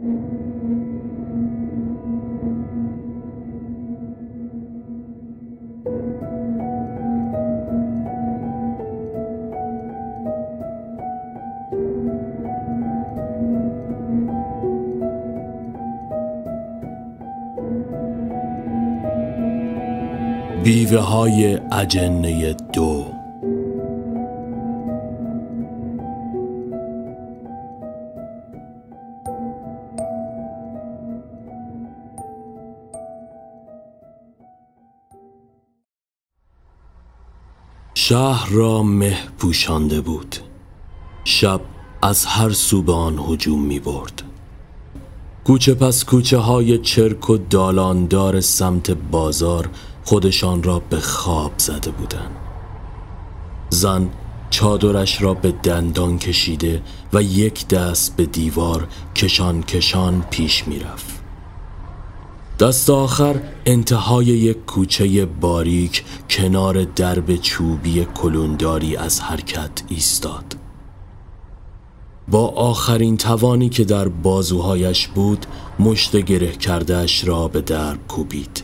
بیوه های اجنه دو شهر را مه پوشانده بود شب از هر سو به آن هجوم می برد کوچه پس کوچه های چرک و دالاندار سمت بازار خودشان را به خواب زده بودند. زن چادرش را به دندان کشیده و یک دست به دیوار کشان کشان پیش می‌رفت. دست آخر انتهای یک کوچه باریک کنار درب چوبی کلونداری از حرکت ایستاد. با آخرین توانی که در بازوهایش بود مشت گره کردهش را به درب کوبید.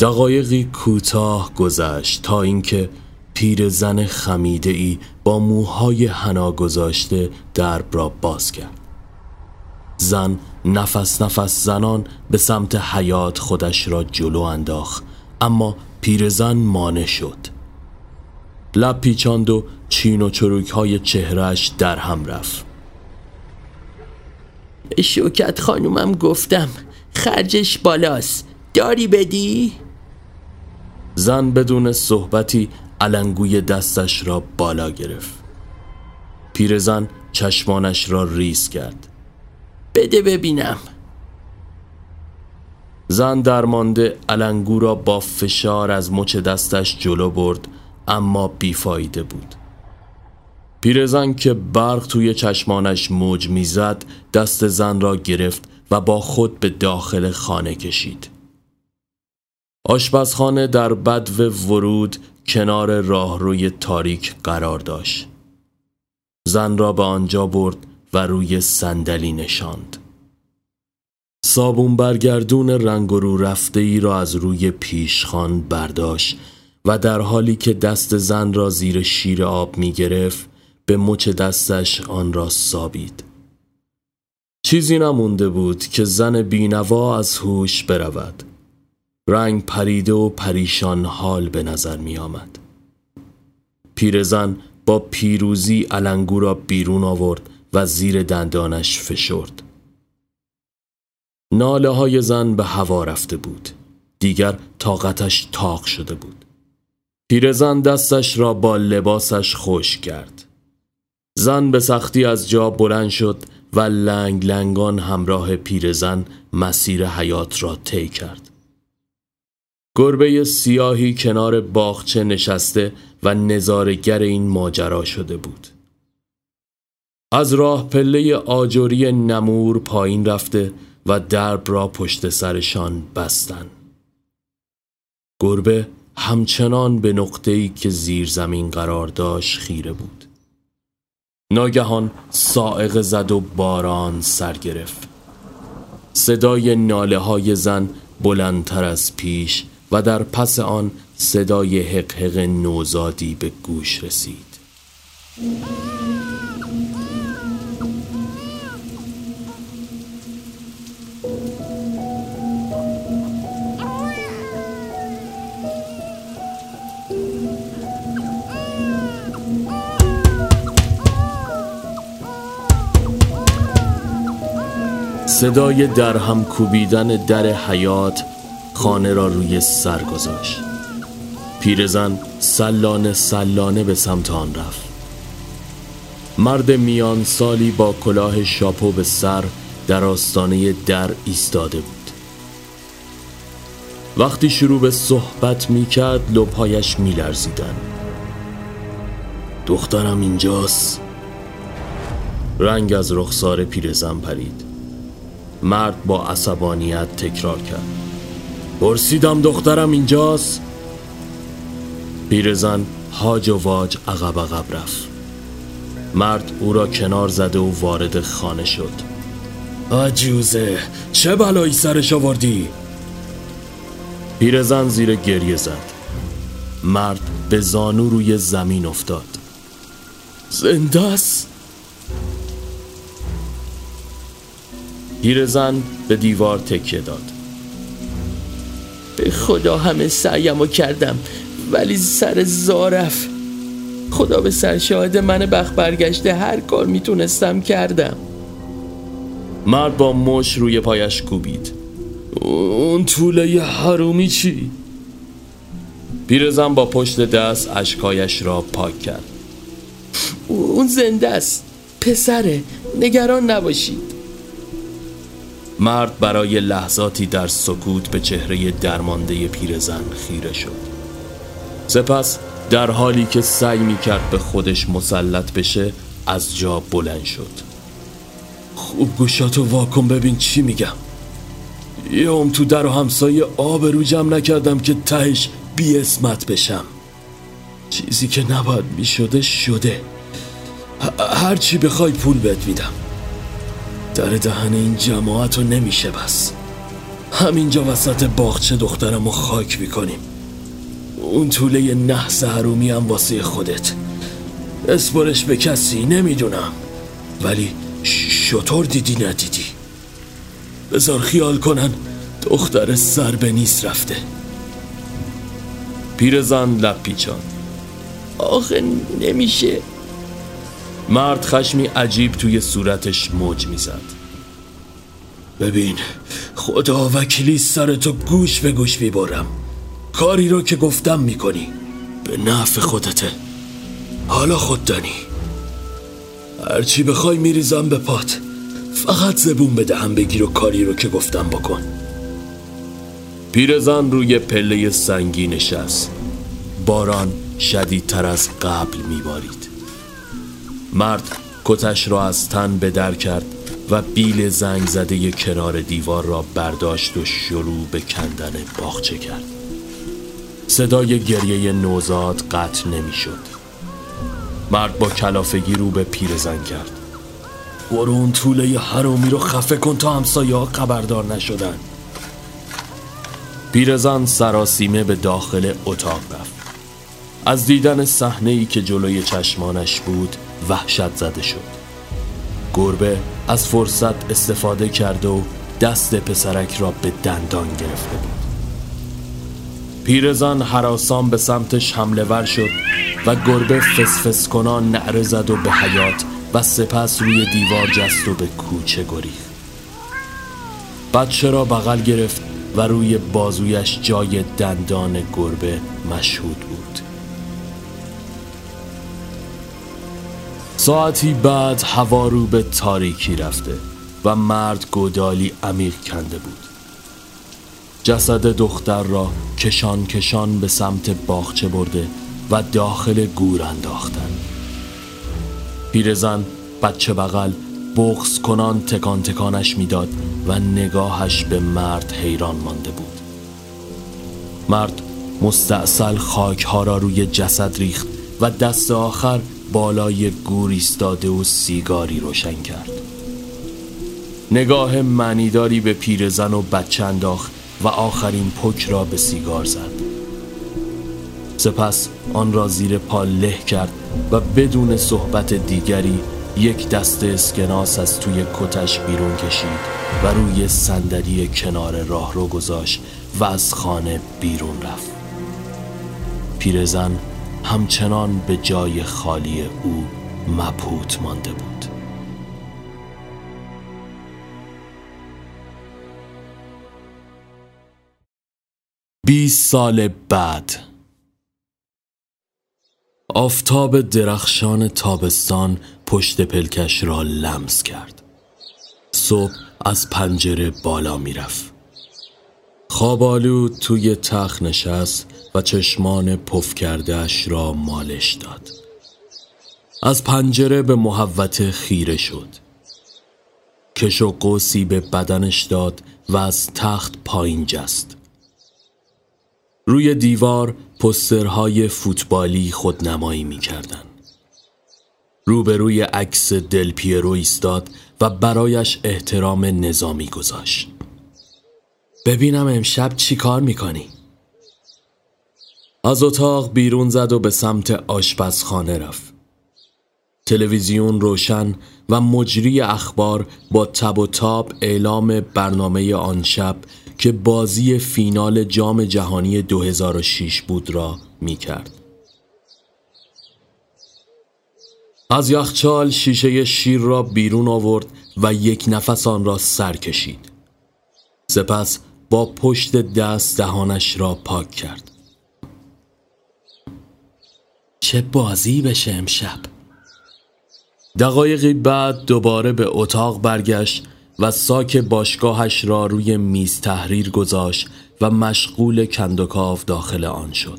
دقایقی کوتاه گذشت تا اینکه پیر زن خمیده ای با موهای حنا گذاشته درب را باز کرد. زن نفس نفس زنان به سمت حیات خودش را جلو انداخت اما پیرزن مانع شد. لب پیچاند و چین و چروک های چهرش در هم رفت. شوکت خانومم گفتم خرجش بالاست. داری بدی؟ زن بدون صحبتی علنگوی دستش را بالا گرفت. پیرزن چشمانش را ریز کرد. بده ببینم. زن درمانده علنگو را با فشار از مچ دستش جلو برد اما بیفایده بود. پیرزن که برق توی چشمانش موج می‌زد دست زن را گرفت و با خود به داخل خانه کشید. آشپزخانه در بدو ورود کنار راهروی تاریک قرار داشت. زن را به آنجا برد و روی صندلی نشاند. صابون برگردون رنگ رو رفته ای را از روی پیشخان برداشت و در حالی که دست زن را زیر شیر آب می گرفت به مچ دستش آن را سابید. چیزی نمونده بود که زن بینوا از هوش برود. رنگ پریده و پریشان حال به نظر می آمد پیرزن با پیروزی علنگو را بیرون آورد و زیر دندانش فشرد. ناله های زن به هوا رفته بود. دیگر طاقتش تاق شده بود. پیرزن دستش را با لباسش خوش کرد. زن به سختی از جا بلند شد و لنگ لنگان همراه پیرزن مسیر حیات را طی کرد. گربه سیاهی کنار باغچه نشسته و نظارگر این ماجرا شده بود. از راه پله آجوری نمور پایین رفته و درب را پشت سرشان بستن. گربه همچنان به نقطه‌ای که زیر زمین قرار داشت خیره بود. ناگهان سائق زد و باران سر گرفت. صدای ناله های زن بلندتر از پیش و در پس آن صدای حقحق نوزادی به گوش رسید. صدای درهم کوبیدن در حیات خانه را روی سر گذاشت. پیرزن سلانه سلانه به سمت آن رفت. مرد میان سالی با کلاه شاپو به سر در آستانه در ایستاده بود. وقتی شروع به صحبت می کرد لبهایش می لرزیدن. دخترم اینجاست. رنگ از رخسار پیرزن پرید. مرد با عصبانیت تکرار کرد. پرسیدم دخترم اینجاست؟ پیرزن هاج و واج عقب عقب رفت. مرد او را کنار زده و وارد خانه شد. آجوزه چه بلایی سرش آوردی؟ پیرزن زیر گریه زد. مرد به زانو روی زمین افتاد. زنده است؟ پیرزن به دیوار تکیه داد. به خدا همه سعیمو کردم. ولی سر زارف. خدا به سرشاهد من بخ برگشته هر کار می‌تونستم کردم. مرد با مش روی پایش کوبید. اون طوله حرومی چی؟ پیرزن با پشت دست اشکایش را پاک کرد. اون زنده است. پسره. نگران نباشید مرد برای لحظاتی در سکوت به چهره درمانده پیرزن خیره شد. سپس در حالی که سعی می کرد به خودش مسلط بشه از جا بلند شد. خوب گوشاتو واکن ببین چی میگم. یه ام تو در و همسایه آب رو جمع نکردم که تهش بی اسمت بشم. چیزی که نباید می شده. شده هرچی بخوای پول بهت میدم. در دهن این جماعت رو نمیشه بس. همینجا وسط باغچه دخترم رو خاک می‌کنیم. اون طوله نحس حرومی هم واسه خودت. اسپرش به کسی نمی‌دونم. ولی شطور دیدی ندیدی بذار خیال کنن دختر سر به نیست رفته. پیرزن لب پیچان آخه نمیشه. مرد خشمی عجیب توی صورتش موج می‌زد. ببین خدا وکیلی سر تو گوش به گوش می‌برم. کاری رو که گفتم می‌کنی. به نفع خودته. حالا خود دانی. هرچی بخوای میریزم به پات. فقط زبون بدهم بگیر و کاری رو که گفتم بکن. پیرزن روی پله سنگی نشست. باران شدیدتر از قبل میبارید. مرد کتش را از تن به در کرد و بیل زنگ زده کنار دیوار را برداشت و شروع به کندن باغچه کرد. صدای گریه نوزاد قطع نمی‌شد. مرد با کلافگی رو به پیرزن کرد. برو اون طوله حرومی رو خفه کن تا همسایه ها خبردار نشدن. پیرزن سراسیمه به داخل اتاق رفت. از دیدن صحنه ای که جلوی چشمانش بود وحشت زده شد. گربه از فرصت استفاده کرد و دست پسرک را به دندان گرفته بود. پیرزن حراسان به سمتش حمله ور شد و گربه فسفس کنان نعره زد و به حیات و سپس روی دیوار جست و به کوچه گریخت. بچه را بغل گرفت و روی بازویش جای دندان گربه مشهود بود. ساعتی بعد هوا رو به تاریکی رفته و مرد گودالی عمیق کنده بود. جسد دختر را کشان کشان به سمت باغچه برده و داخل گور انداختن. پیرزن بچه بغل بغز کنان تکان تکانش می‌داد و نگاهش به مرد حیران مانده بود. مرد مستاصل خاک ها را روی جسد ریخت و دست آخر بالای گور ایستاده و سیگاری روشن کرد. نگاه معنیداری به پیرزن و بچه انداخت و آخرین پک را به سیگار زد. سپس آن را زیر پا له کرد و بدون صحبت دیگری یک دست اسکناس از توی کتش بیرون کشید و روی صندلی کنار راه رو گذاشت و از خانه بیرون رفت. پیرزن همچنان به جای خالی او مبهوت مانده بود. بیست سال بعد آفتاب درخشان تابستان پشت پلکش را لمس کرد. صبح از پنجره بالا می‌رفت. خوابالو توی تخت نشست و چشمان پف کردهش را مالش داد از پنجره به محوت خیره شد کش و قوسی به بدنش داد و از تخت پایین جست روی دیوار پسترهای فوتبالی خودنمایی می کردن. روبروی عکس دل پیرو ایستاد و برایش احترام نظامی گذاشت. ببینم امشب چی کار می‌کنی؟ از اتاق بیرون زد و به سمت آشپزخانه رفت. تلویزیون روشن و مجری اخبار با تب و تاب اعلام برنامه آن شب که بازی فینال جام جهانی 2006 بود را می کرد. از یخچال شیشه شیر را بیرون آورد و یک نفس آن را سر کشید. سپس با پشت دست دهانش را پاک کرد. چه بازی بشه امشب؟ دقایقی بعد دوباره به اتاق برگشت و ساک باشگاهش را روی میز تحریر گذاشت و مشغول کندوکاف داخل آن شد.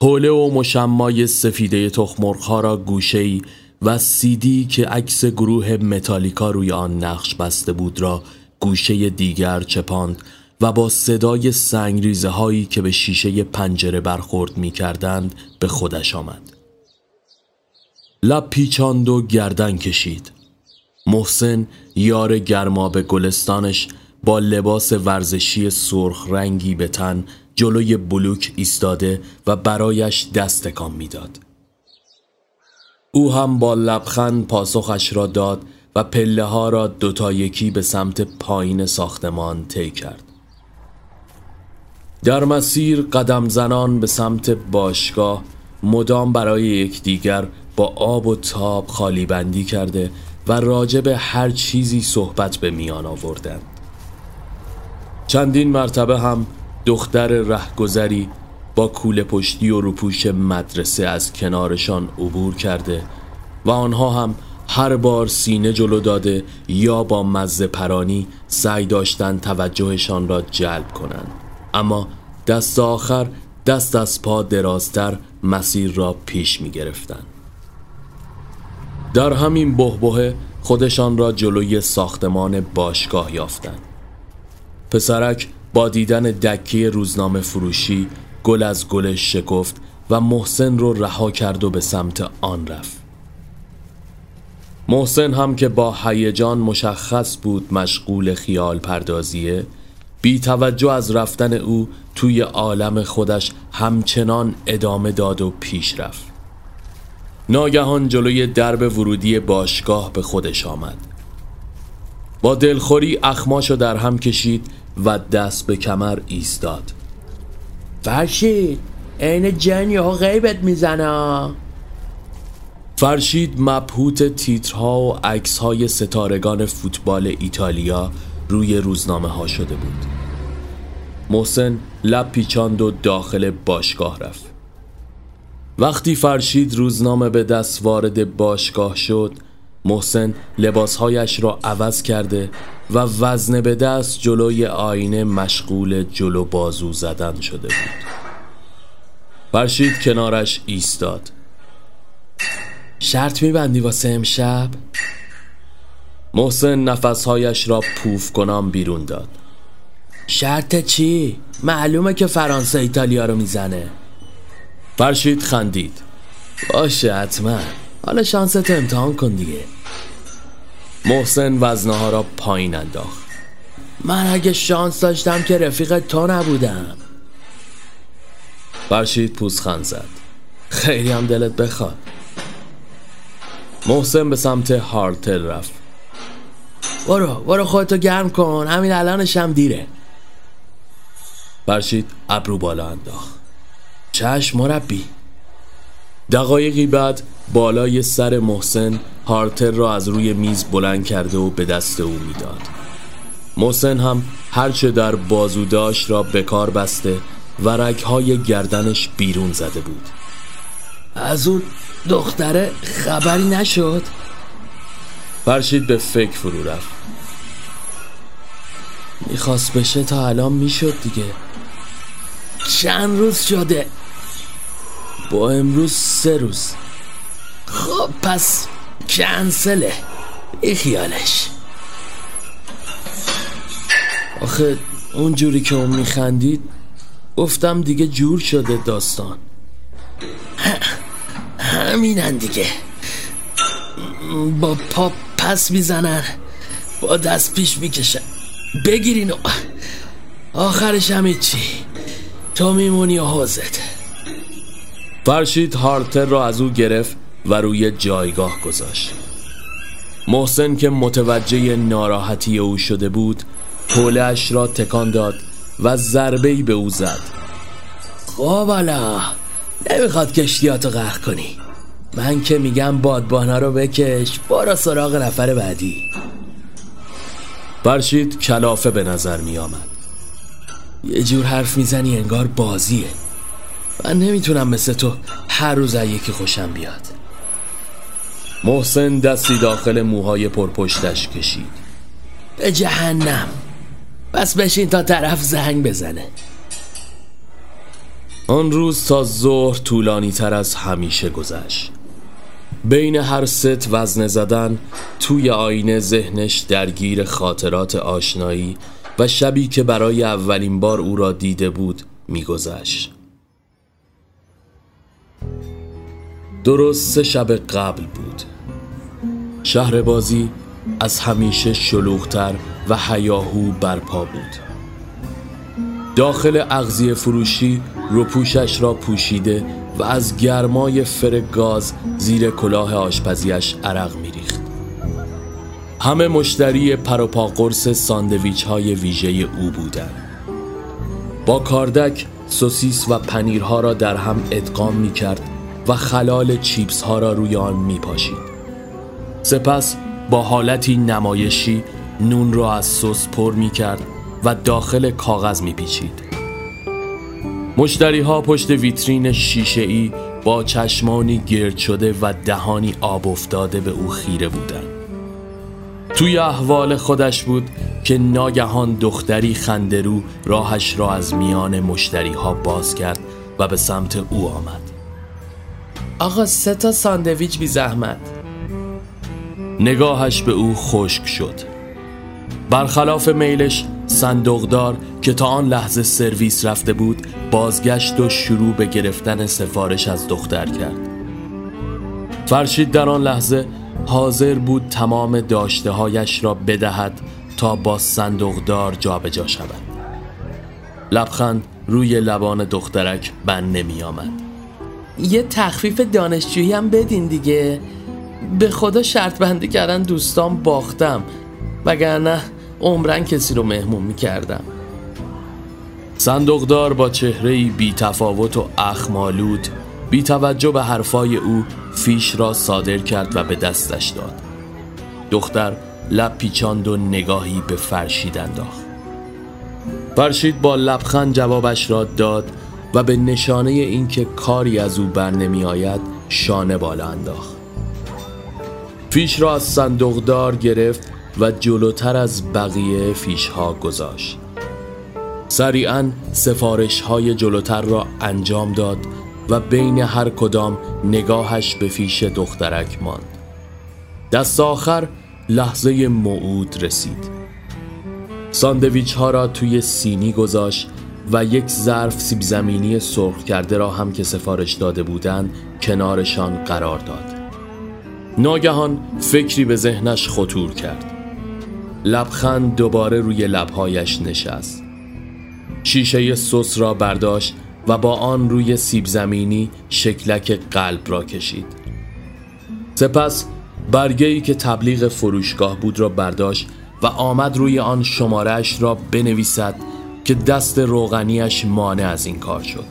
حوله و مشمای سفیده تخمرخا را گوشهی و سیدی که عکس گروه متالیکا روی آن نقش بسته بود را گوشه دیگر چپاند و با صدای سنگریزه هایی که به شیشه پنجره برخورد می کردند به خودش آمد. لب پیچاند و گردن کشید. محسن یار گرما به گلستانش با لباس ورزشی سرخ رنگی به تن جلوی بلوک ایستاده و برایش دست تکان می‌داد. او هم با لبخند پاسخش را داد و پله ها را دوتا یکی به سمت پایین ساختمان طی کرد. در مسیر قدم زنان به سمت باشگاه مدام برای یکدیگر با آب و تاب خالی بندی کرده و راجع به هر چیزی صحبت به میان آوردند. چندین مرتبه هم دختر رهگذری با کوله پشتی و روپوش مدرسه از کنارشان عبور کرده و آنها هم هر بار سینه جلو داده یا با مزه پرانی سعی داشتن توجهشان را جلب کنند اما دست آخر دست از پا درازتر مسیر را پیش می گرفتن. در همین بهبه خودشان را جلوی ساختمان باشگاه یافتند. پسرک با دیدن دکی روزنامه فروشی گل از گلش شکفت و محسن رو رها کرد و به سمت آن رفت. محسن هم که با هیجان مشخص بود مشغول خیال پردازیه بی توجه از رفتن او توی عالم خودش همچنان ادامه داد و پیش رفت. ناگهان جلوی درب ورودی باشگاه به خودش آمد. با دلخوری اخماشو در هم کشید و دست به کمر ایستاد. فرشید عین جنی ها غیبت می‌زنه. فرشید مبهوت تیترها و عکسهای ستارگان فوتبال ایتالیا روی روزنامه ها شده بود. محسن لب پیچاند و داخل باشگاه رفت. وقتی فرشید روزنامه به دست وارد باشگاه شد محسن لباسهایش را عوض کرده و وزن به دست جلوی آینه مشغول جلو بازو زدن شده بود. فرشید کنارش ایستاد. شرط میبندی واسه امشب؟ محسن نفسهایش را پوف کنم بیرون داد. شرط چی؟ معلومه که فرانسه ایتالیا رو می‌زنه. فرشید خندید. باشه حتما. حالا شانست امتحان کن دیگه. محسن وزنه ها را پایین انداخت. من اگه شانس داشتم که رفیق تو نبودم. فرشید پوزخند زد. خیلی هم دلت بخواد. محسن به سمت هارتل رفت. برو برو خودتو گرم کن. همین الانش هم دیره. فرشید ابرو بالا انداخت. چشم مربی. دقایقی بعد بالای سر محسن هارتر را از روی میز بلند کرده و به دست او می‌داد. محسن هم هرچه در بازو داشت را به کار بسته و رگهای گردنش بیرون زده بود. از اون دختره خبری نشد؟ فرشید به فکر فرو رفت. می‌خواست بشه تا الان می‌شد دیگه. چند روز شده؟ با امروز سه روز. خب پس کنسله. ای خیالش. آخه اونجوری که اون میخندید گفتم دیگه جور شده داستان. همینن دیگه. با پا پس می‌زنن. با دست پیش می‌کشن. بگیرین. آخرش هم چی. تو میمونی و حوزت. فرشید هارتر را از او گرفت و روی جایگاه گذاشت. محسن که متوجه ناراحتی او شده بود حولش را تکان داد و ضربه به او زد. خب نمی‌خواد کشتیاتو غرق کنی. من که میگم بادبانا رو بکش برو سراغ نفر بعدی. فرشید کلافه به نظر می آمد یه جور حرف می‌زنی انگار بازیه. من نمی‌تونم مثل تو هر روز یکی خوشم بیاد. محسن دستی داخل موهای پرپشتش کشید. به جهنم. بس بشین تا طرف زنگ بزنه. آن روز تا ظهر طولانی تر از همیشه گذشت. بین هر ست وزنه زدن توی آینه ذهنش درگیر خاطرات آشنایی و شبی که برای اولین بار او را دیده بود میگذشت. درست سه شب قبل بود. شهر بازی از همیشه شلوغتر و حیاهو برپا بود. داخل اغزی فروشی روپوشش را پوشیده و از گرمای فر گاز زیر کلاه آشپزیش عرق میریخت همه مشتری پروپا قرص ساندویچ های ویژه او بودند با کاردک سوسیس و پنیرها را در هم ادغام می کرد و خلال چیپس ها را روی آن می پاشید. سپس با حالتی نمایشی نون را از سس پر می کرد و داخل کاغذ می پیچید. مشتری ها پشت ویترین شیشه ای با چشمانی گرد شده و دهانی آب افتاده به او خیره بودند. توی احوال خودش بود که ناگهان دختری خندرو راهش را از میان مشتری ها باز کرد و به سمت او آمد. آقا سه تا ساندویچ بی زحمت. نگاهش به او خشک شد. برخلاف میلش صندوقدار که تا آن لحظه سرویس رفته بود بازگشت و شروع به گرفتن سفارش از دختر کرد. فرشید در آن لحظه حاضر بود تمام داشته هایش را بدهد تا با صندوقدار جابجا شود. لبخند روی لبان دخترک بند نمی آمد. یه تخفیف دانشجویی هم بدین دیگه. به خدا شرط بندی کردن دوستان باختم. وگرنه عمرن کسی رو مهمون می کردم صندوقدار با چهره بی تفاوت و اخمالود بی توجه به حرفای او فیش را صادر کرد و به دستش داد. دختر لب پیچاند و نگاهی به فرشید انداخت. فرشید با لبخند جوابش را داد و به نشانه اینکه کاری از او بر نمی آید شانه بالا انداخت. فیش را از صندوقدار گرفت و جلوتر از بقیه فیش ها گذاشت. سریعا سفارش های جلوتر را انجام داد و بین هر کدام نگاهش به فیش دخترک ماند. دست آخر لحظه موعود رسید. ساندویچ ها را توی سینی گذاشت و یک ظرف سیب زمینی سرخ کرده را هم که سفارش داده بودند کنارشان قرار داد. ناگهان فکری به ذهنش خطور کرد. لبخند دوباره روی لبهایش نشست. شیشه سس را برداشت و با آن روی سیب زمینی شکلک قلب را کشید. سپس برگه که تبلیغ فروشگاه بود را برداشت و آمد روی آن شمارش را بنویسد که دست روغنیش مانع از این کار شد.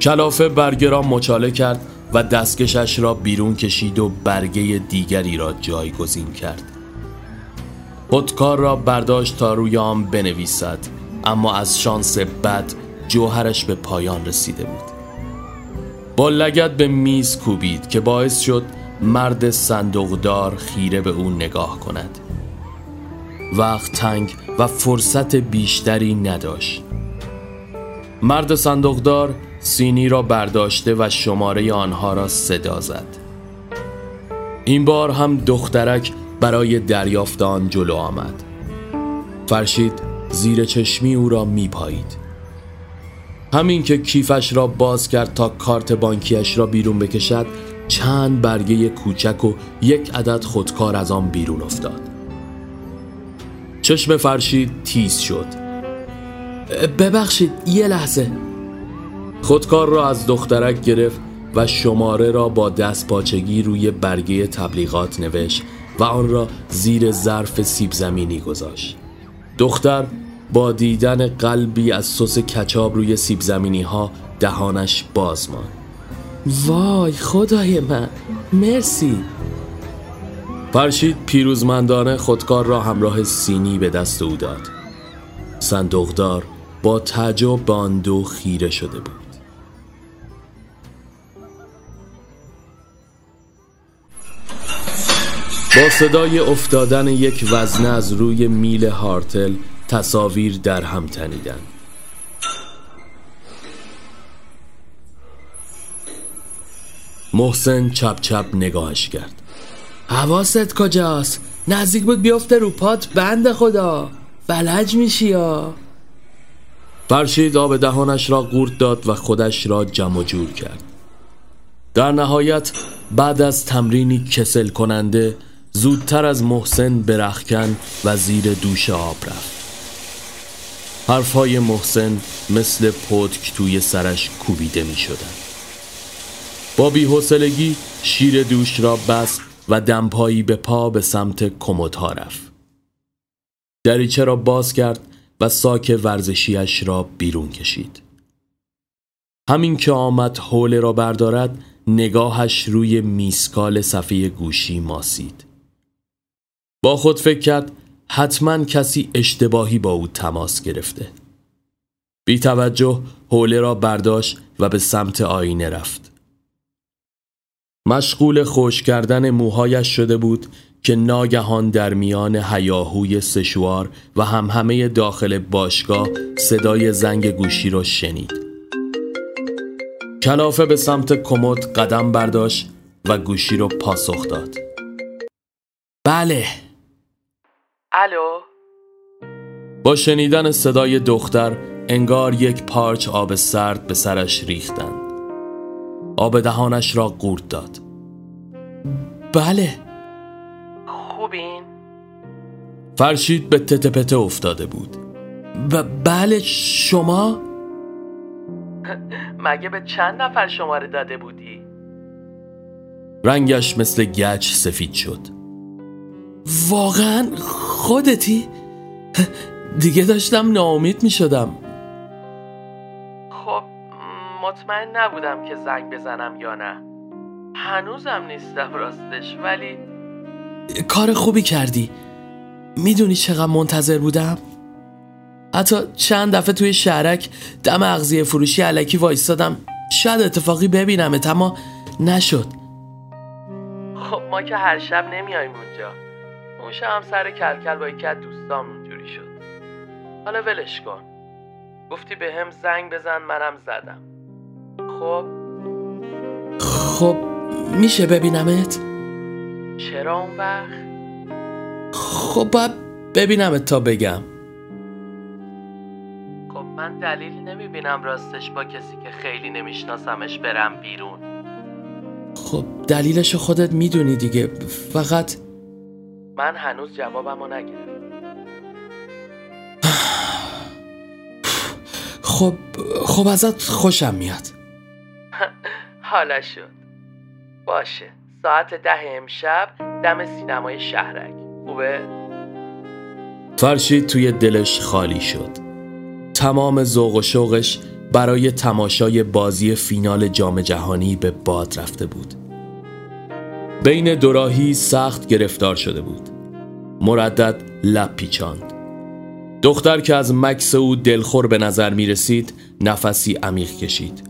کلافه برگه را مچاله کرد و دستکشش را بیرون کشید و برگه دیگری را جایگزین کرد. خودکار را برداشت تا روی آن بنویسد اما از شانس بد جوهرش به پایان رسیده بود. با لگت به میز کوبید که باعث شد مرد صندوقدار خیره به او نگاه کند. وقت تنگ و فرصت بیشتری نداشت. مرد صندوقدار سینی را برداشته و شماره آنها را صدا زد. این بار هم دخترک برای دریافت آن جلو آمد. فرشید زیر چشمی او را می پایید همین که کیفش را باز کرد تا کارت بانکیش را بیرون بکشد چند برگه کوچک و یک عدد خودکار از آن بیرون افتاد. چشم فرشید تیز شد. ببخشید یه لحظه. خودکار را از دخترک گرفت و شماره را با دست پاچگی روی برگه تبلیغات نوشت. و آن را زیر ظرف سیب زمینی گذاشت. دختر با دیدن قلبی از سس کچاب روی سیب زمینی ها دهانش باز ماند. وای خدای من مرسی. فرشید پیروزمندانه خودکار را همراه سینی به دست او داد. صندوقدار با تعجب به آن دو خیره شده بود. با صدای افتادن یک وزنه از روی میل هارتل تصاویر در هم تنیدن محسن چپ چپ نگاهش کرد. حواست کجاست؟ نزدیک بود بیفته رو پات بند خدا. فلج میشی یا؟ فرشید آب دهانش را قورت داد و خودش را جمع جور کرد. در نهایت بعد از تمرینی کسل کننده زودتر از محسن برخکن و زیر دوش آب رفت. حرفهای محسن مثل پتک توی سرش کوبیده می شدن. با بیحسلگی شیر دوش را بست و دمپایی به پا به سمت کمدها رفت. دریچه را باز کرد و ساک ورزشیش را بیرون کشید. همین که آمد حوله را بردارد نگاهش روی میسکال صفحه گوشی ماسید. با خود فکر کرد حتما کسی اشتباهی با او تماس گرفته. بی توجه حوله را برداشت و به سمت آینه رفت. مشغول خوش کردن موهایش شده بود که ناگهان در میان هیاهوی سشوار و همه داخل باشگاه صدای زنگ گوشی را شنید. کلافه به سمت کمد قدم برداشت و گوشی را پاسخ داد. بله الو با شنیدن صدای دختر انگار یک پارچ آب سرد به سرش ریختند آب دهانش را قورت داد بله خوبین؟ فرشید به تته پته افتاده بود ب بله شما؟ مگه به چند نفر شماره داده بودی؟ رنگش مثل گچ سفید شد واقعا خودتی؟ دیگه داشتم ناامید می شدم خب مطمئن نبودم که زنگ بزنم یا نه. هنوزم نیستم راستش ولی کار خوبی کردی. می‌دونی چقدر منتظر بودم؟ حتی چند دفعه توی شهرک دم اغذیه فروشی علکی وایستادم. شاید اتفاقی ببینم اما نشد. خب ما که هر شب نمیایم اونجا. اون هم سر کلکل با یکی از دوستام اونجوری شد. حالا ولش کن. گفتی به هم زنگ بزن منم زدم. خب؟ خب میشه ببینمت؟ چرا اون وقت؟ خب باید ببینمت تا بگم. خب من دلیلی نمی‌بینم راستش با کسی که خیلی نمیشناسمش برم بیرون. خب دلیلش خودت می‌دونی دیگه. فقط من هنوز جوابمو نگرفتم. خب خب ازت خوشم میاد. حالا شد. باشه. ساعت ده امشب دم سینمای شهرک. خوبه؟ فرشید توی دلش خالی شد. تمام ذوق و شوقش برای تماشای بازی فینال جام جهانی به باد رفته بود. بین دوراهی سخت گرفتار شده بود. مردد لب پیچاند. دختر که از مکس او دلخور به نظر می رسید نفسی عمیق کشید.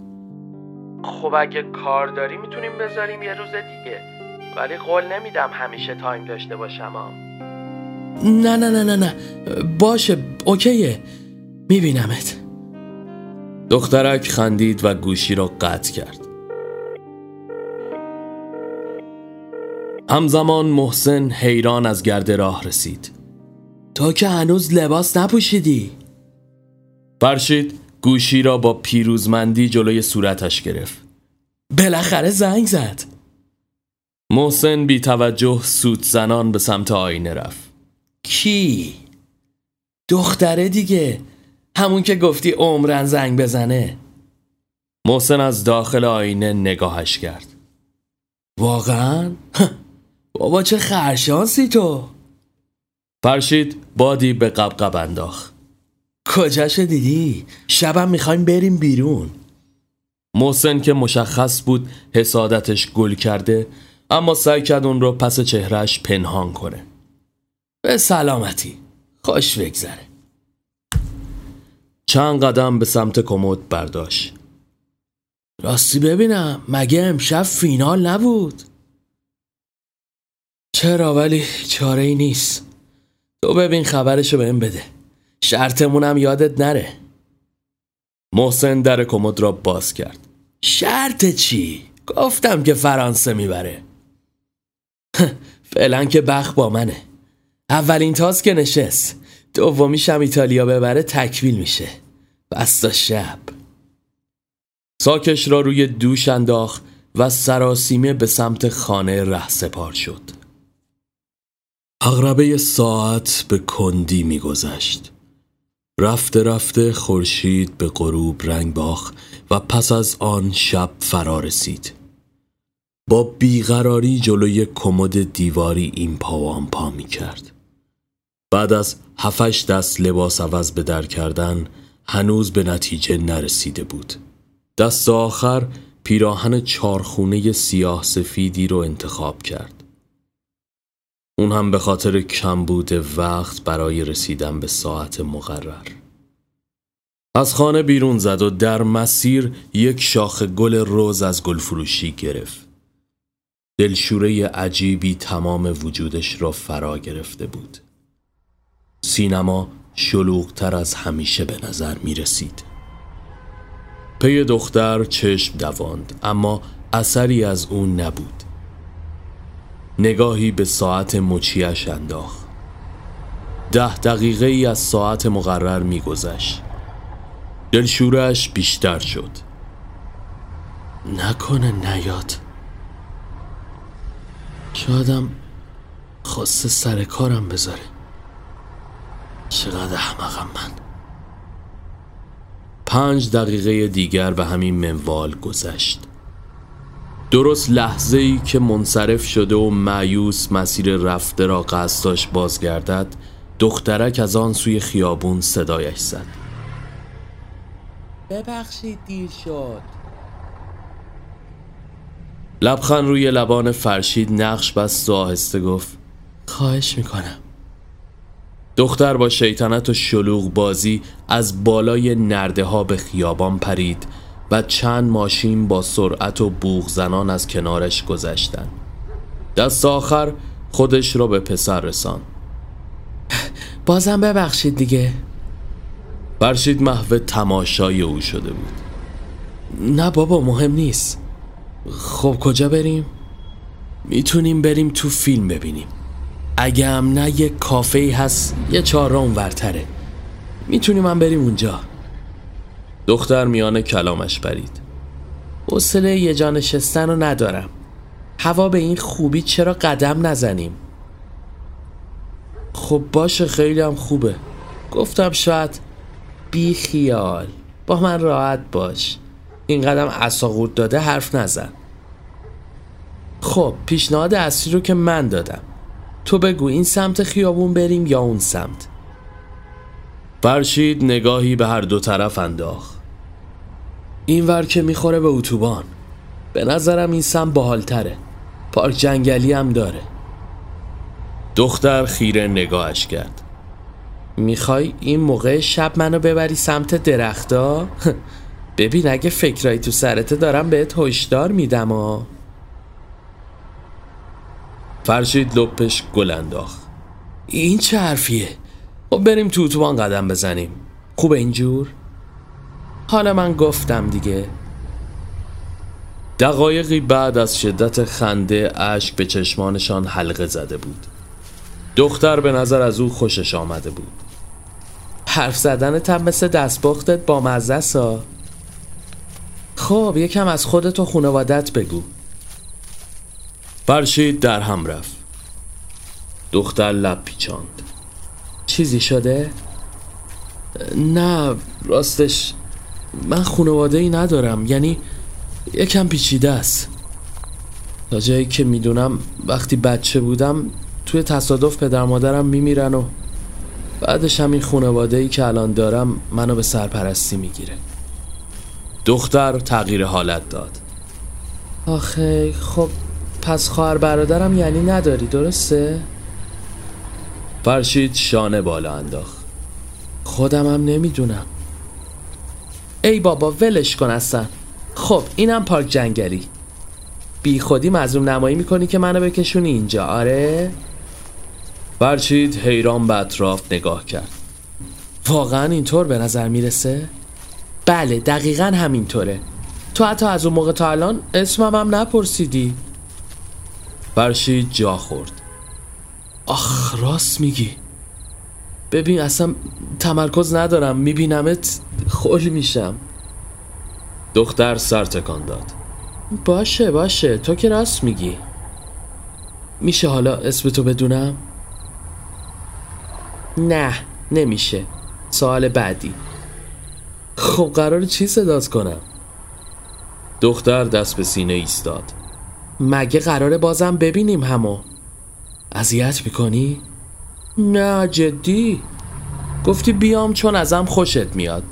خب اگه کار داری می‌تونیم بذاریم یه روز دیگه. ولی قول نمیدم همیشه تایم داشته باشم ها. نه نه نه نه نه. باشه اوکیه. میبینمت. دخترک خندید و گوشی را قطع کرد. همزمان محسن حیران از گرد راه رسید. تو که هنوز لباس نپوشیدی. فرشید گوشی را با پیروزمندی جلوی صورتش گرفت. بالاخره زنگ زد. محسن بی توجه سوت زنان به سمت آینه رفت. کی؟ دختره دیگه. همون که گفتی عمرن زنگ بزنه. محسن از داخل آینه نگاهش کرد. واقعا؟ بابا چه خرشانسی تو؟ فرشید بادی به قبقب انداخت. کجاش دیدی؟ شبم می‌خوایم بریم بیرون. محسن که مشخص بود حسادتش گل کرده اما سعی کرد اون رو پس چهرش پنهان کنه. به سلامتی. خوش بگذره. چند قدم به سمت کمد برداشت. راستی ببینم مگه امشب فینال نبود؟ چرا ولی چاره ای نیست؟ تو ببین خبرشو بهم بده. شرطمونم یادت نره. محسن در کمد را باز کرد. شرط چی؟ گفتم که فرانسه می‌بره. فعلا که بخ با منه. اولین تاس که نشست. دومیشم ایتالیا ببره تکمیل میشه. بس تا شب. ساکش را روی دوش انداخت و سراسیمه به سمت خانه ره سپار شد. اغربه ساعت به کندی میگذشت. رفته رفته خورشید به غروب رنگ باخ و پس از آن شب فرا رسید. با بیقراری جلوی کمد دیواری این پا و آن پا می کرد بعد از هفش دست لباس عوض به در کردن هنوز به نتیجه نرسیده بود. دست آخر پیراهن چارخونه سیاه سفیدی رو انتخاب کرد. اون هم به خاطر کمبود وقت برای رسیدن به ساعت مقرر. از خانه بیرون زد و در مسیر یک شاخ گل روز از گل فروشی گرفت. دلشوره عجیبی تمام وجودش را فرا گرفته بود. سینما شلوغتر از همیشه به نظر می رسید. پی دختر چشم دواند اما اثری از اون نبود. نگاهی به ساعت مچیش انداخت. ده دقیقه ای از ساعت مقرر میگذشت. دلشورش بیشتر شد. نکنه نیاد. شادم خواسته سر کارم بذاره. چقدر احمقم من. پنج دقیقه دیگر به همین منوال گذشت. درست لحظه ای که منصرف شده و معیوس مسیر رفته را قصد داشت بازگردد دخترک از آن سوی خیابون صدایش زد. ببخشید دیر شد. لبخند روی لبان فرشید نقش بست و آهسته گفت خواهش می‌کنم. دختر با شیطنت و شلوغ بازی از بالای نرده ها به خیابان پرید. و چند ماشین با سرعت و بوغ زنان از کنارش گذشتند. دست آخر خودش را به پسر رسان بازم ببخشید دیگه. فرشید محو تماشای او شده بود. نه بابا مهم نیست. خب کجا بریم؟ می‌تونیم بریم تو فیلم ببینیم. اگه هم نه یه کافه هست یه چهار ورتره. می‌تونیم هم بریم اونجا. دختر میان کلامش برید حوصله یه جا نشستن رو ندارم. هوا به این خوبی چرا قدم نزنیم؟ خب باشه خیلی هم خوبه. گفتم شاید بی خیال. با من راحت باش. این قدم اساقورد داده حرف نزن. خب پیشنهاد اصلی رو که من دادم. تو بگو این سمت خیابون بریم یا اون سمت؟ فرشید نگاهی به هر دو طرف انداخت. این ور که می‌خوره به اتوبان. به نظرم این سمت باحالتره. پارک جنگلی هم داره. دختر خیره نگاهش کرد. می‌خوای این موقع شب منو ببری سمت درختا؟ ببین اگه فکرایی تو سرته دارم بهت هشدار میدم ها فرشید لپش گل انداخت. این چه حرفیه؟ خب بریم تو اتوبان قدم بزنیم. خوبه اینجور؟ حالا من گفتم دیگه. دقایقی بعد از شدت خنده اشک به چشمانشان حلقه زده بود. دختر به نظر از او خوشش آمده بود. حرف زدن هم مثل دستبختت با مزه سا. خب یکم از خودت و خانوادت بگو. فرشید در هم رفت. دختر لب پیچاند. چیزی شده؟ نه راستش من خانواده ای ندارم. یعنی یکم پیچیده است. تا جایی که می‌دونم وقتی بچه بودم توی تصادف پدر مادرم میمیرن و بعدش همین خانواده ای که الان دارم منو به سرپرستی می‌گیره. دختر تغییر حالت داد. آخه خب پس خواهر برادرم یعنی نداری درسته؟ فرشید شانه بالا انداخت. خودم هم نمی‌دونم. ای بابا ولش کن اصلا. خب اینم پارک جنگلی. بی خودی مظلوم نمایی می‌کنی که منو بکشونی اینجا آره؟ فرشید حیران به اطراف نگاه کرد. واقعا اینطور به نظر می‌رسه؟ بله دقیقا همینطوره. تو حتی از اون موقع تا الان اسمم هم نپرسیدی. فرشید جا خورد. آخ راست میگی. ببین اصلا تمرکز ندارم. میبینمت خول میشم. دختر سر تکان داد. باشه باشه. تو که راست میگی. میشه حالا اسم تو بدونم؟ نه نمیشه. سوال بعدی. خب قرار چی صدات کنم؟ دختر دست به سینه ایستاد. مگه قراره بازم ببینیم همو؟ اذیت می‌کنی؟ نه جدی. گفتی بیام چون ازم خوشت میاد.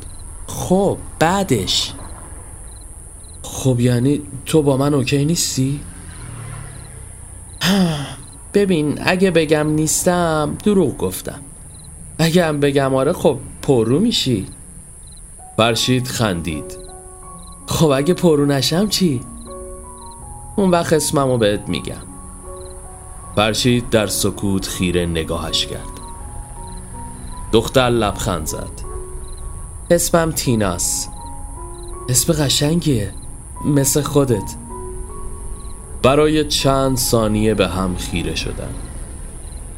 خب بعدش. خب یعنی تو با من OK نیستی؟ ببین اگه بگم نیستم دروغ گفتم. اگه هم بگم آره خب پررو میشی. فرشید خندید. خب اگه پرو نشم چی؟ اون وقت اسممو بهت میگم. فرشید در سکوت خیره نگاهش کرد. دختر لبخند زد. اسمم تیناس. اسم قشنگیه. مثل خودت. برای چند ثانیه به هم خیره شدن.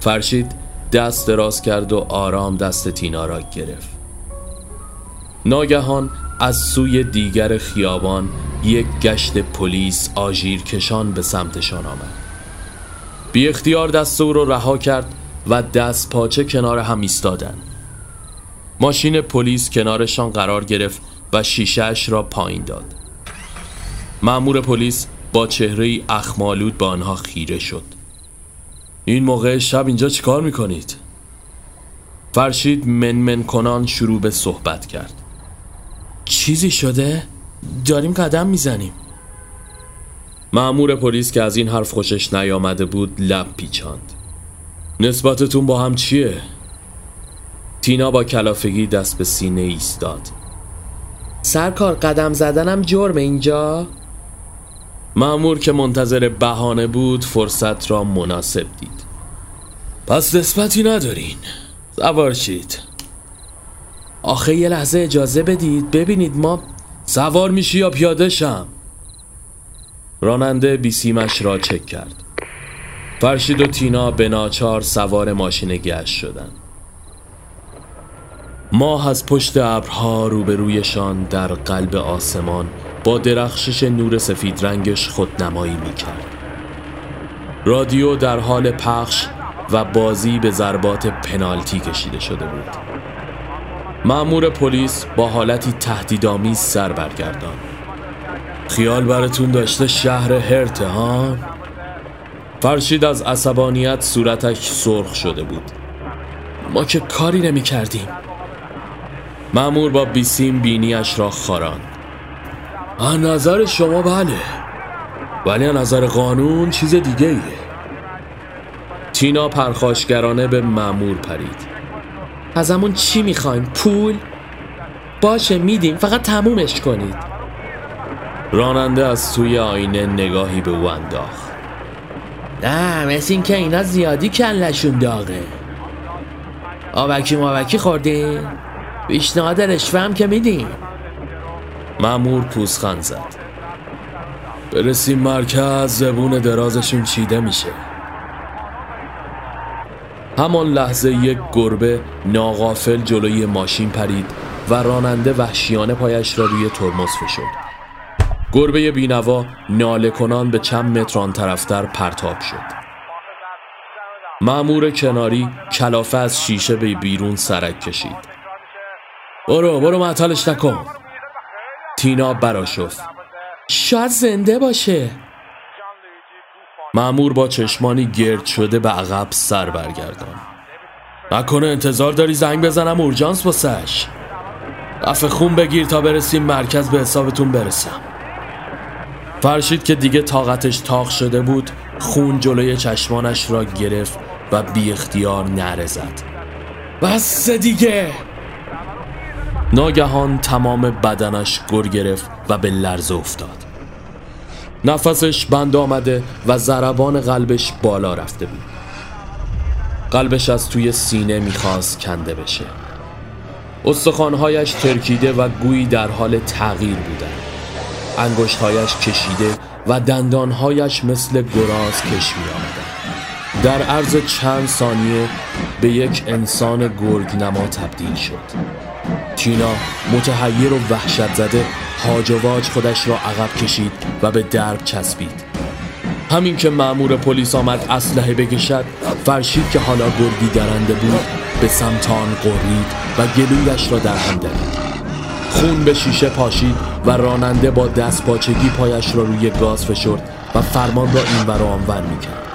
فرشید دست دراز کرد و آرام دست تینا را گرفت. ناگهان از سوی دیگر خیابان یک گشت پلیس آژیر کشان به سمتشان آمد. بی اختیار دست او را رها کرد و دست پاچه کنار هم ایستادند ماشین پلیس کنارشان قرار گرفت و شیشهش را پایین داد. مأمور پلیس با چهره اخمالود به آنها خیره شد. این موقع شب اینجا چیکار می‌کنید؟ فرشید منمن کنان شروع به صحبت کرد. چیزی شده؟ داریم قدم می‌زنیم. معمور پلیس که از این حرف خوشش نیامده بود لب پیچاند. نسبتتون با هم چیه؟ تینا با کلافگی دست به سینه ایستاد. سرکار قدم زدنم جرم اینجا؟ معمور که منتظر بهانه بود فرصت را مناسب دید. پس نسبتی ندارین. سوار شید. آخه یه لحظه اجازه بدید. ببینید ما سوار میشی یا پیاده شم؟ راننده بیسیمش را چک کرد. فرشید و تینا به ناچار سوار ماشین گشت شدند. ماه از پشت ابرها روبرویشان در قلب آسمان با درخشش نور سفید رنگش خودنمایی می‌کرد. رادیو در حال پخش و بازی به ضربات پنالتی کشیده شده بود. معمور پلیس با حالتی تهدیدآمیز سر برگردان خیال براتون داشته شهر هرت ها فرشید از عصبانیت صورتش سرخ شده بود. ما که کاری نمی کردیم معمور با بیسیم بینیش را خاراند. از نظر شما بله. ولی از نظر قانون چیز دیگه ایه. تینا پرخاشگرانه به معمور پرید. ازمون چی می‌خوایم؟ پول؟ باشه میدیم. فقط تمومش کنید. راننده از توی آینه نگاهی به او انداخت. نه مثل این که اینا زیادی کلشون داغه. آبکی مابکی خوردی؟ پیشنهاد رشوه هم که میدیم معمور پوزخند زد. برسیم مرکز زبون درازشون چیده میشه. همان لحظه یک گربه ناغافل جلوی ماشین پرید و راننده وحشیانه پایش را روی ترمز فشرد. گربه بینوا ناله کنان به چند متر آن طرفتر پرتاب شد. معمور کناری کلافه از شیشه به بیرون سرک کشید. برو برو معطلش نکن. تینا براشفت. شاید زنده باشه. معمور با چشمانی گرد شده به عقب سر برگردان. نکنه انتظار داری زنگ بزنم اورژانس باسش دفع خون بگیر تا برسیم مرکز به حسابتون برسم. فرشید که دیگه طاقتش تاق شده بود خون جلوی چشمانش را گرفت و بی اختیار نره زد. بس دیگه! ناگهان تمام بدنش گر گرفت و به لرزه افتاد. نفسش بند آمده و ضربان قلبش بالا رفته بود. قلبش از توی سینه می‌خواست کنده بشه. استخوانهایش ترکیده و گویی در حال تغییر بودن انگشتهایش کشیده و دندانهایش مثل گراز کش می آمدن. در عرض چند ثانیه به یک انسان گرگنما تبدیل شد. تینا متحیر و وحشت زده هاج خودش را عقب کشید و به درب چسبید. همین که مأمور پلیس آمد اسلحه بکشد فرشید که حالا گرگی درنده بود به سمت آن قرید و گلویش را در هم درید. خون به شیشه پاشید و راننده با دست پاچگی پایش را روی گاز فشرد و فرمان را این و آنور می‌کرد.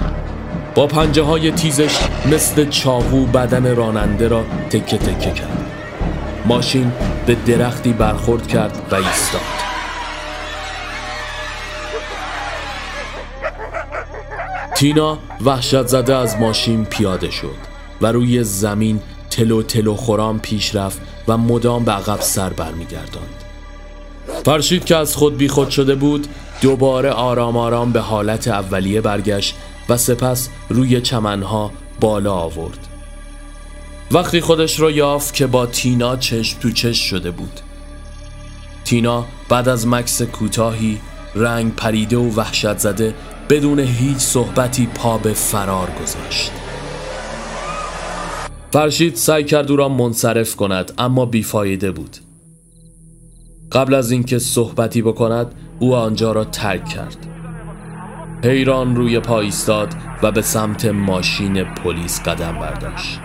با پنجه های تیزش مثل چاقو بدن راننده را تکه تکه کرد. ماشین به درختی برخورد کرد و ایستاد. تینا وحشت زده از ماشین پیاده شد و روی زمین تلو تلو خورام پیش رفت و مدام به عقب سر برمیگرداند. فرشید که از خود بیخود شده بود دوباره آرام آرام به حالت اولیه برگشت و سپس روی چمنها بالا آورد. وقتی خودش را یافت که با تینا چشم تو چشم شده بود. تینا بعد از مکس کوتاهی رنگ پریده و وحشت زده بدون هیچ صحبتی پا به فرار گذاشت. فرشید سعی کرد او را منصرف کند اما بیفایده بود. قبل از اینکه صحبتی بکند او آنجا را ترک کرد. حیران روی پا ایستاد و به سمت ماشین پلیس قدم برداشت.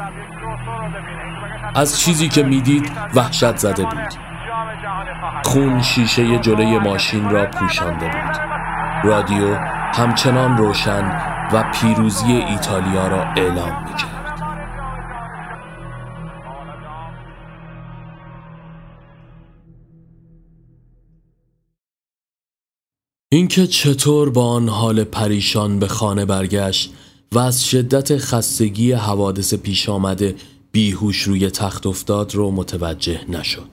از چیزی که می‌دید وحشت زده بود. خون شیشه جلوی ماشین را پوشانده بود. رادیو همچنان روشن و پیروزی ایتالیا را اعلام می‌کرد. اینکه چطور با آن حال پریشان به خانه برگشت و از شدت خستگی حوادث پیش آمده بیهوش روی تخت افتاد رو متوجه نشد.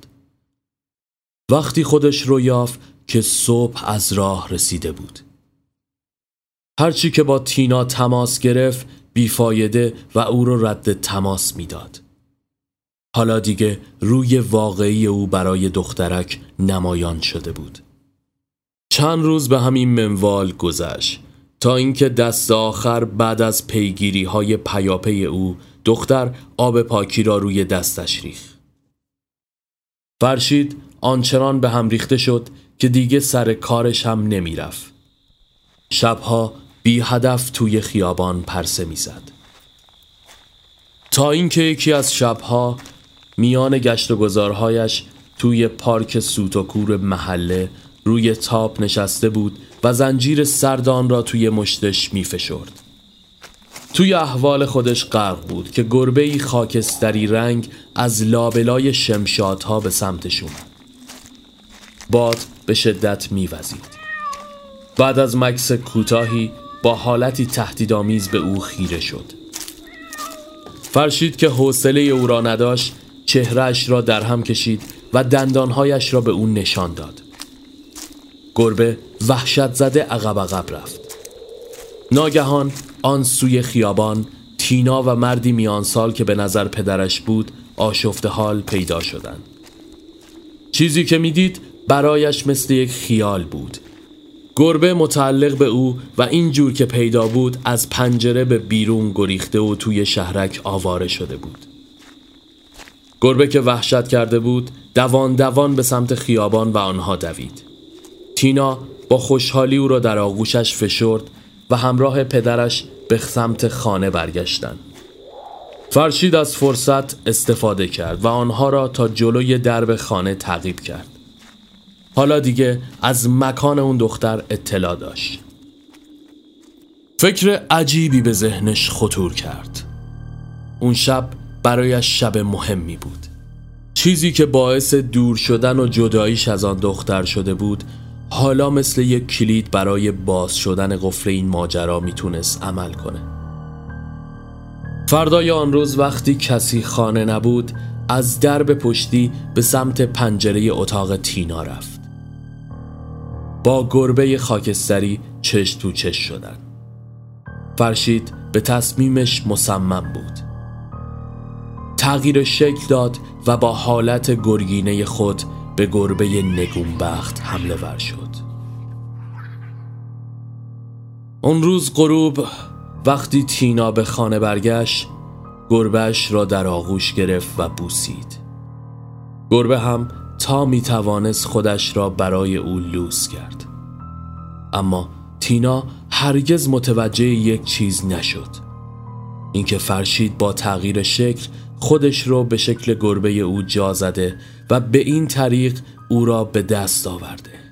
وقتی خودش رو یافت که صبح از راه رسیده بود. هرچی که با تینا تماس گرفت بیفایده و او رو رد تماس می‌داد. حالا دیگه روی واقعی او برای دخترک نمایان شده بود. چند روز به همین منوال گذشت تا اینکه دست آخر بعد از پیگیری های پیاپی او دختر آب پاکی را روی دستش ریخت. فرشید آنچنان به هم ریخته شد که دیگه سر کارش هم نمی‌رفت. شبها بی هدف توی خیابان پرسه می‌زد. تا اینکه یکی از شبها میان گشت و گذارهایش توی پارک سوتوکور محله روی تاپ نشسته بود و زنجیر سردان را توی مشتش میفشرد. توی احوال خودش غرق بود که گربه خاکستری رنگ از لابلای شمشادها به سمتشون باد به شدت میوزید. بعد از مکس کوتاهی با حالتی تهدیدآمیز به او خیره شد. فرشید که حوصله او را نداشت چهرهش را در هم کشید و دندانهایش را به او نشان داد. گربه وحشت زده عقب عقب رفت. ناگهان آن سوی خیابان تینا و مردی میان سال که به نظر پدرش بود آشفته حال پیدا شدند. چیزی که می‌دید برایش مثل یک خیال بود. گربه متعلق به او و این جور که پیدا بود از پنجره به بیرون گریخته و توی شهرک آواره شده بود. گربه که وحشت کرده بود دوان دوان به سمت خیابان و آنها دوید. تینا با خوشحالی او را در آغوشش فشرد و همراه پدرش به سمت خانه برگشتند. فرشید از فرصت استفاده کرد و آنها را تا جلوی درب خانه تعقیب کرد. حالا دیگه از مکان اون دختر اطلاع داشت. فکر عجیبی به ذهنش خطور کرد. اون شب برایش شب مهمی بود. چیزی که باعث دور شدن و جداییش از آن دختر شده بود حالا مثل یک کلید برای باز شدن قفل این ماجرا می‌تونست عمل کنه. فردای آن روز وقتی کسی خانه نبود از درب پشتی به سمت پنجره اتاق تینا رفت. با گربه خاکستری چش تو چش شدن. فرشید به تصمیمش مصمم بود. تغییر شکل داد و با حالت گرگینه خود به گربه نگونبخت حمله ور شد. اون روز غروب وقتی تینا به خانه برگشت گربهش را در آغوش گرفت و بوسید. گربه هم تا می توانست خودش را برای او لوس کرد. اما تینا هرگز متوجه یک چیز نشد. اینکه فرشید با تغییر شکل خودش را به شکل گربه او جا زده و به این طریق او را به دست آورده.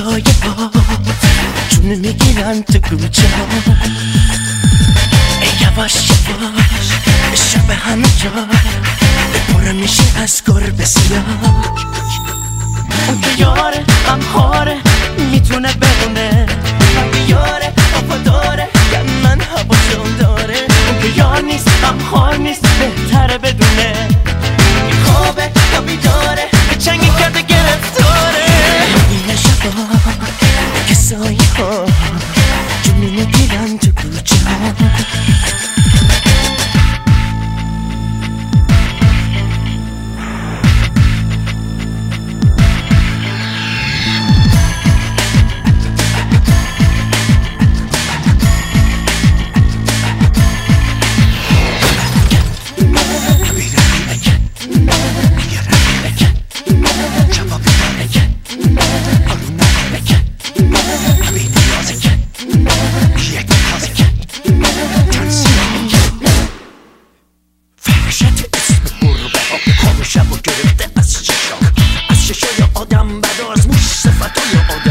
که سایه جون می‌گیرن تو کوچه ها یواش یواش شب همه جا. پر میشه از گربه سیاه اون که یاره خاره می‌تونه بمونه یاره داره که من هواشون داره. اون که یار نیست خار نیست بهتره بدونه. خوابه یا بیداره. به چنگی کرده این شبا که سایه ها جونو می‌گیرن تو کوچه ها نیست بهتره بدونه